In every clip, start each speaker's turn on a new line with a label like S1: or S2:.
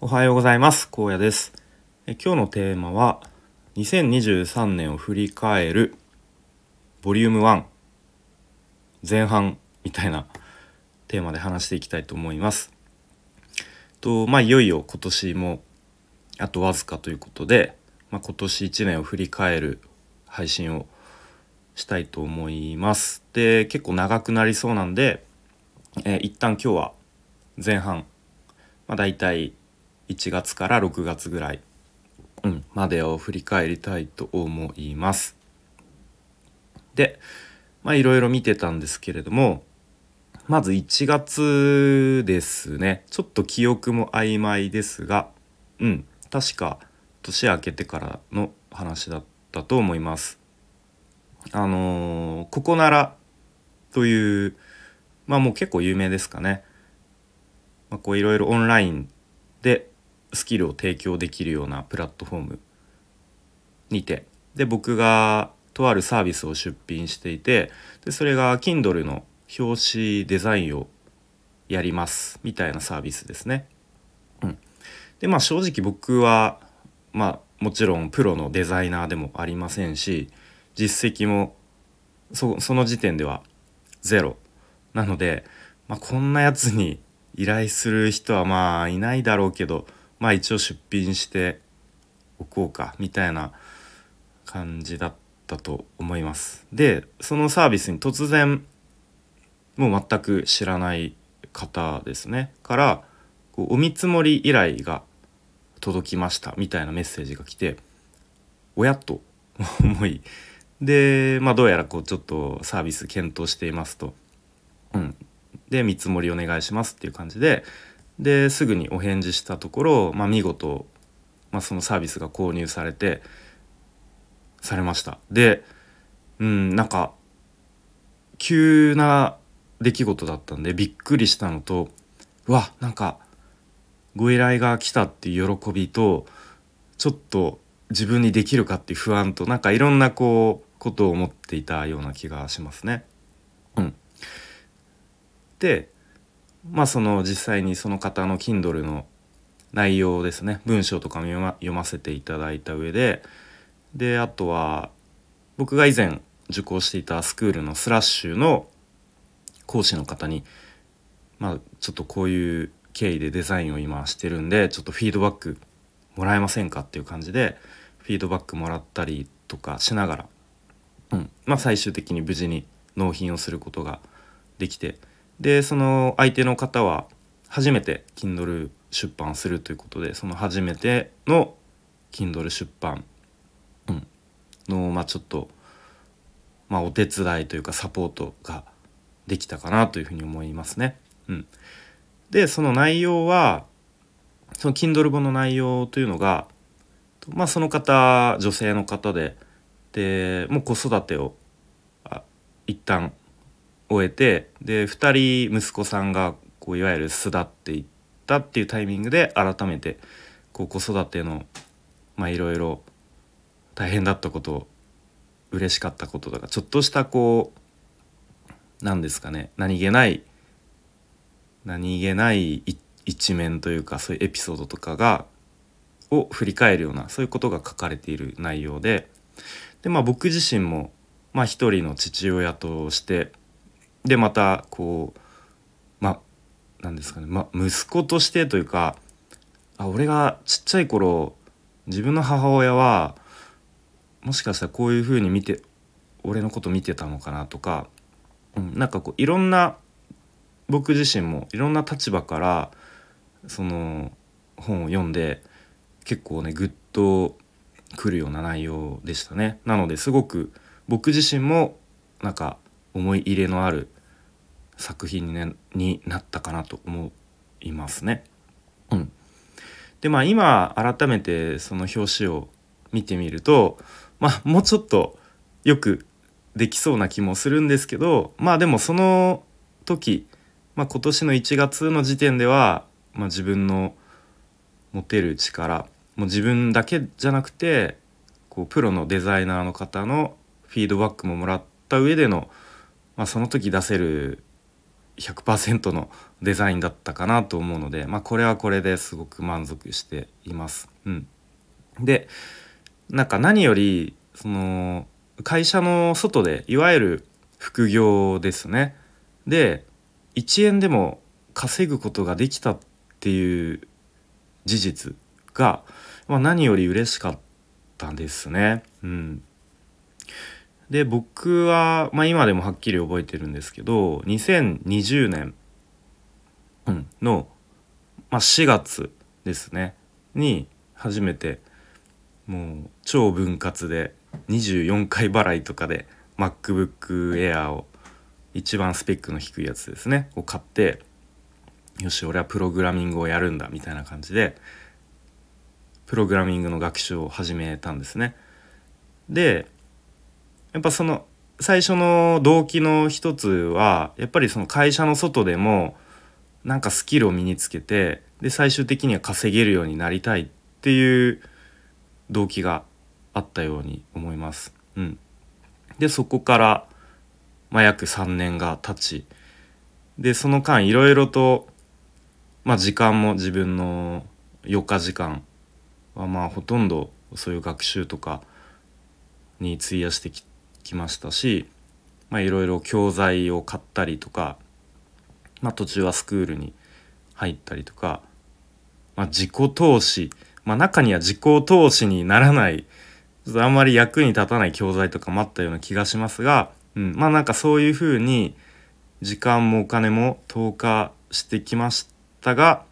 S1: おはようございます。高野です。え今日のテーマは2023年を振り返るボリューム1前半みたいなテーマで話していきたいと思います。とまあいよいよ今年もあとわずかということで、まあ、今年1年を振り返る配信をしたいと思います。で結構長くなりそうなんで、え、一旦今日は前半、まあ、大体1月から6月ぐらい、うん、までを振り返りたいと思います。でまあいろいろ見てたんですけれどもまず1月ですねちょっと記憶も曖昧ですがうん確か年明けてからの話だったと思います。あのー、ここならというまあもう結構有名ですかね。まあ、こういろいろオンラインでスキルを提供できるようなプラットフォームにて。で僕がとあるサービスを出品していてでそれが Kindle の表紙デザインをやりますみたいなサービスですね。うん、でまあ正直僕はまあもちろんプロのデザイナーでもありませんし実績もそその時点ではゼロ。なので、まあ、こんなやつに依頼する人はまあいないだろうけどまあ一応出品しておこうかみたいな感じだったと思います。でそのサービスに突然もう全く知らない方ですねからこうお見積もり依頼が届きましたみたいなメッセージが来ておやと思いでまあどうやらこうちょっとサービス検討していますと。うん、で見積もりお願いしますっていう感じでですぐにお返事したところ、まあ、見事、まあ、そのサービスが購入されてされましたでうんなんか急な出来事だったんでびっくりしたのとうわなんかご依頼が来たっていう喜びとちょっと自分にできるかっていう不安となんかいろんなこうことを思っていたような気がしますね。うん、でまあその実際にその方の Kindle の内容ですね。文章とかも読ませていただいた上で。であとは僕が以前受講していたスクールのスラッシュの講師の方にまあちょっとこういう経緯でデザインを今してるんでちょっとフィードバックもらえませんかっていう感じでフィードバックもらったりとかしながら、うん。まあ、最終的に無事に納品をすることができてでその相手の方は初めて Kindle 出版するということでその初めての Kindle 出版、うん、のまあちょっと、まあ、お手伝いというかサポートができたかなというふうに思いますね。うん、でその内容はその Kindle 本の内容というのがまあその方女性の方ででもう子育てをあ一旦終えてで2人息子さんがこういわゆる巣立っていったっていうタイミングで改めてこう子育てのまあいろいろ大変だったこと嬉しかったこととかちょっとしたこう何ですかね何気ない何気ない一面というかそういうエピソードとかがを振り返るようなそういうことが書かれている内容ででまあ僕自身もまあ一人の父親としてでまたこうまあ何ですかね、ま、息子としてというかあ俺がちっちゃい頃自分の母親はもしかしたらこういうふうに見て俺のこと見てたのかなとか、うん、なんかこういろんな僕自身もいろんな立場からその本を読んで結構ねグッとくるような内容でしたね。なのですごく僕自身もなんか思い入れのある作品に,、ね、になったかなと思いますね。うん、でまあ今改めてその表紙を見てみるとまあもうちょっとよくできそうな気もするんですけどまあでもその時、まあ、今年の1月の時点では、まあ、自分の持てる力もう自分だけじゃなくてこうプロのデザイナーの方のフィードバックももらった上での、まあ、その時出せる100%のデザインだったかなと思うので、まあ、これはこれですごく満足しています。うん、でなんか何よりその会社の外でいわゆる副業ですねで1円でも稼ぐことができたっていう事実が、まあ、何より嬉しかったですね。うん、で僕は、まあ、今でもはっきり覚えてるんですけど2020年、の、まあ、4月ですねに初めてもう超分割で24回払いとかで MacBook Air を一番スペックの低いやつですねを買ってよし俺はプログラミングをやるんだみたいな感じでプログラミングの学習を始めたんですね。でやっぱその最初の動機の一つはやっぱりその会社の外でもなんかスキルを身につけてで最終的には稼げるようになりたいっていう動機があったように思います。うん、でそこから、まあ、約3年が経ちでその間いろいろと、まあ、時間も自分の4日時間はまあほとんどそういう学習とかに費やしてきてきましたしいろいろ教材を買ったりとか、まあ、途中はスクールに入ったりとか、まあ、自己投資、まあ、中には自己投資にならないちょっとあんまり役に立たない教材とかもあったような気がしますが、うん、まあなんかそういうふうに時間もお金も投下してきましたが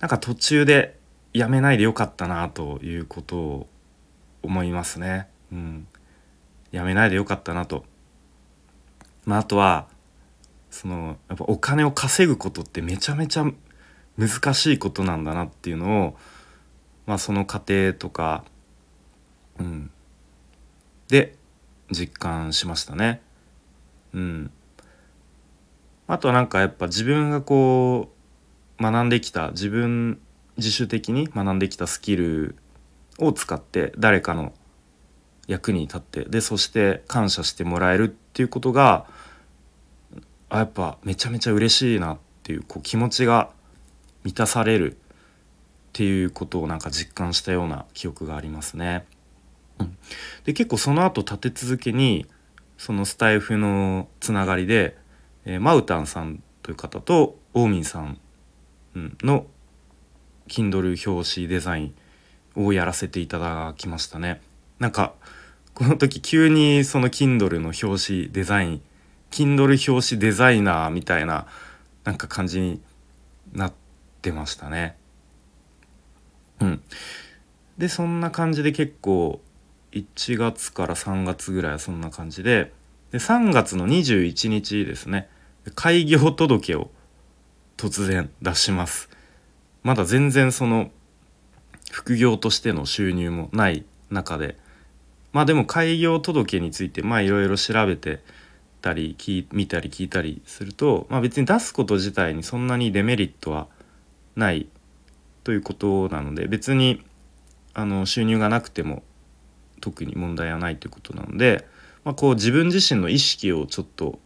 S1: なんか途中でやめないでよかったなということを思いますね。うん、やめないでよかったなと。まあ、あとはそのやっぱお金を稼ぐことってめちゃめちゃ難しいことなんだなっていうのを、まあ、その過程とか、うん、で実感しましたね。うん、あとはなんかやっぱ自分がこう学んできた自分自主的に学んできたスキルを使って誰かの役に立ってでそして感謝してもらえるっていうことがあやっぱめちゃめちゃ嬉しいなっていうこう気持ちが満たされるっていうことをなんか実感したような記憶がありますね。うん、で結構その後立て続けにそのスタイフのつながりで、えー、マウタンさんという方とオーミンさんの Kindle 表紙デザインをやらせていただきましたね。なんかこの時急にその Kindle の表紙デザイン Kindle 表紙デザイナーみたいななんか感じになってましたね。うん。でそんな感じで結構1月から3月ぐらいはそんな感じでで3月の21日ですね開業届を突然出します。まだ全然その副業としての収入もない中でまあでも開業届についてまあいろいろ調べてたり見たり聞いたりすると、まあ、別に出すこと自体にそんなにデメリットはないということなので別にあの収入がなくても特に問題はないということなので、まあ、こう自分自身の意識をちょっと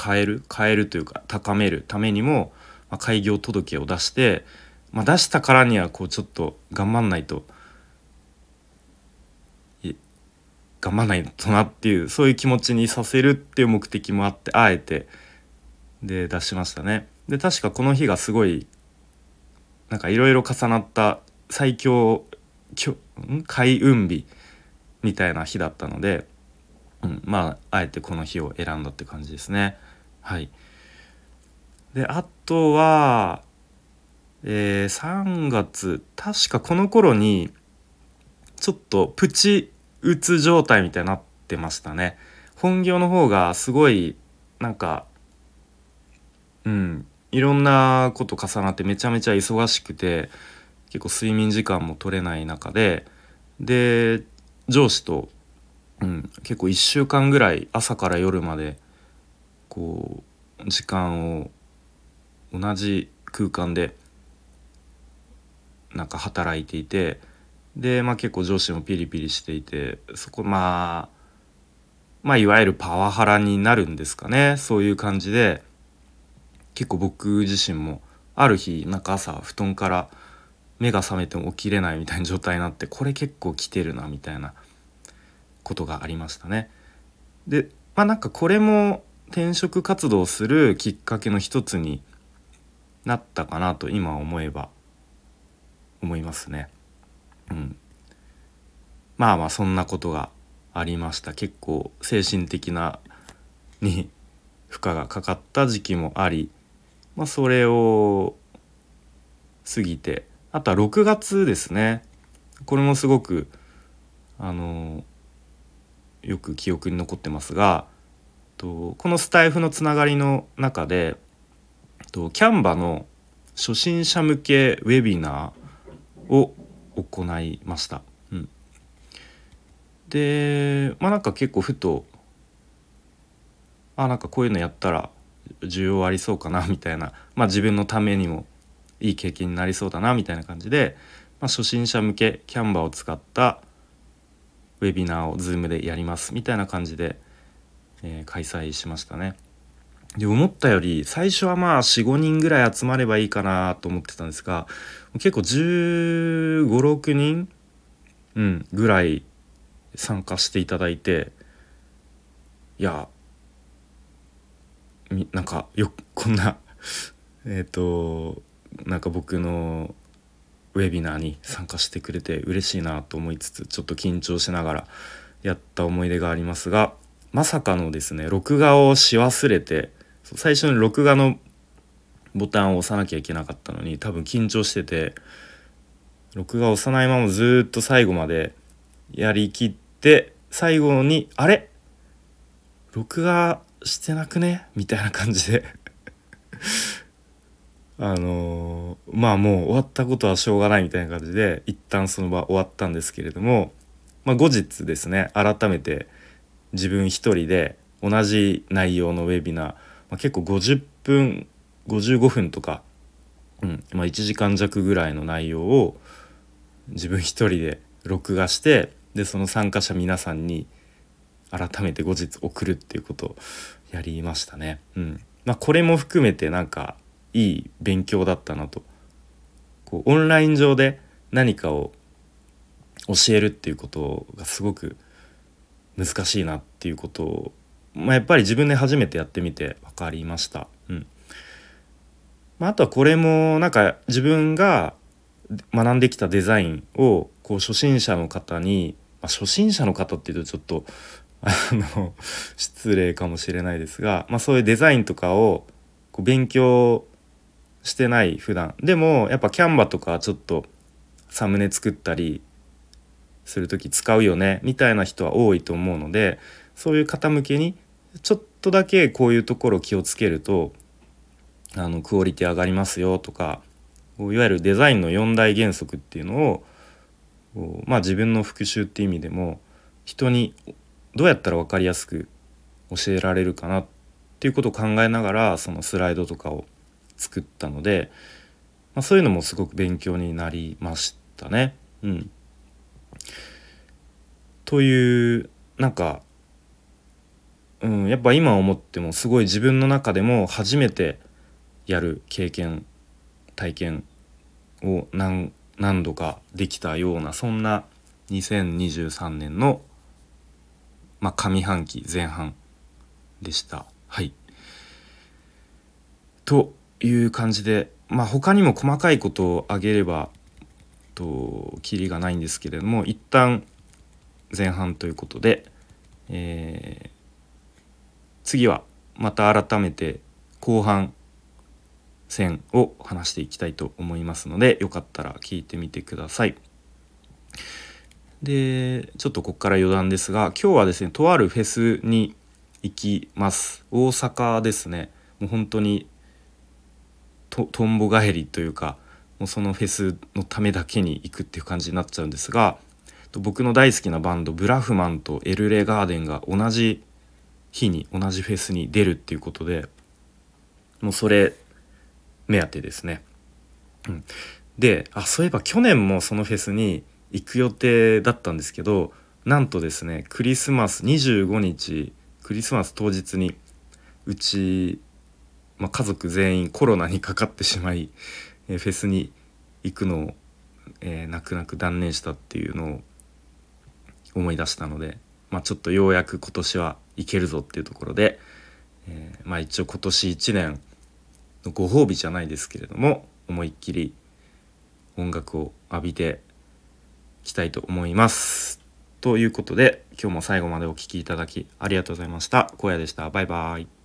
S1: 変える変えるというか高めるためにも、まあ、開業届を出して、まあ、出したからにはこうちょっと頑張んないと頑張らないとなっていうそういう気持ちにさせるっていう目的もあってあえてで出しましたね。で確かこの日がすごいなんかいろいろ重なった最強開運日みたいな日だったので、うん、まああえてこの日を選んだって感じですね。はい、であとは、えー、3月確かこの頃にちょっとプチうつ状態みたいになってましたね。本業の方がすごいなんかうんいろんなこと重なってめちゃめちゃ忙しくて結構睡眠時間も取れない中でで上司と、うん、結構1週間ぐらい朝から夜までこう時間を同じ空間でなんか働いていてで、まあ、結構上司もピリピリしていてそこまあまあいわゆるパワハラになるんですかねそういう感じで結構僕自身もある日なんか朝布団から目が覚めても起きれないみたいな状態になってこれ結構来てるなみたいなことがありましたね。でまあなんかこれも転職活動するきっかけの一つになったかなと今思えば思いますね。うん、まあまあそんなことがありました。結構精神的なに負荷がかかった時期もあり、まあ、それを過ぎてあとは6月ですね。これもすごくあのよく記憶に残ってますがとこのスタイフのつながりの中でとキャンバの初心者向けウェビナーを行いました。うん、でまあなんか結構ふとあなんかこういうのやったら需要ありそうかな みたいな、まあ、自分のためにもいい経験になりそうだなみたいな感じで、まあ、初心者向けキャンバーを使ったウェビナーを Zoom でやりますみたいな感じで、えー、開催しましたね。で思ったより最初はまあ45人ぐらい集まればいいかなと思ってたんですが結構1 5 6人、うん、ぐらい参加していただいていやなんかよこんな えっとなんか僕のウェビナーに参加してくれて嬉しいなと思いつつちょっと緊張しながらやった思い出がありますがまさかのですね録画をし忘れて最初に録画のボタンを押さなきゃいけなかったのに多分緊張してて録画を押さないままずっと最後までやりきって最後にあれ？録画してなくね？みたいな感じで。あのー、まあもう終わったことはしょうがないみたいな感じで一旦その場終わったんですけれども、まあ、後日ですね改めて自分一人で同じ内容のウェビナー、まあ、結構50分55分とか、うんまあ、1時間弱ぐらいの内容を自分一人で録画してでその参加者皆さんに改めて後日送るっていうことをやりましたね。うんまあ、これも含めてなんかいい勉強だったなとこうオンライン上で何かを教えるっていうことがすごく難しいなっていうことを、まあ、やっぱり自分で初めてやってみて分かりました。うんまあ、あとはこれもなんか自分が学んできたデザインをこう初心者の方に、まあ、初心者の方っていうとちょっとあの失礼かもしれないですが、まあ、そういうデザインとかをこう勉強してない普段でもやっぱキャンバとかちょっとサムネ作ったりする時使うよねみたいな人は多いと思うのでそういう方向けにちょっとだけこういうところ気をつけるとあのクオリティ上がりますよとかいわゆるデザインの4大原則っていうのをまあ自分の復習っていう意味でも人にどうやったら分かりやすく教えられるかなっていうことを考えながらそのスライドとかを作ったので、まあ、そういうのもすごく勉強になりましたね。うん、というなんか、うん、やっぱ今思ってもすごい自分の中でも初めてやる経験体験を何何度かできたようなそんな2023年のまあ、上半期前半でした。はい。という感じで、まあ、他にも細かいことを挙げればとキリがないんですけれども一旦前半ということで、えー、次はまた改めて後半戦を話していきたいと思いますのでよかったら聞いてみてください。でちょっとここから余談ですが今日はですねとあるフェスに行きます大阪ですねもう本当にととんぼ返りというかもうそのフェスのためだけに行くっていう感じになっちゃうんですが僕の大好きなバンドブラフマンとエルレガーデンが同じ日に同じフェスに出るっていうことでもうそれ目当てですね。うん、であそういえば去年もそのフェスに行く予定だったんですけどなんとですねクリスマス25日クリスマス当日にうち、まあ、家族全員コロナにかかってしまい、え、フェスに行くのを、えー、泣く泣く断念したっていうのを思い出したので、まあ、ちょっとようやく今年はいけるぞっていうところで、えー、まあ一応今年1年のご褒美じゃないですけれども思いっきり音楽を浴びていきたいと思います。ということで今日も最後までお聴きいただきありがとうございました。荒野でした。バイバイ。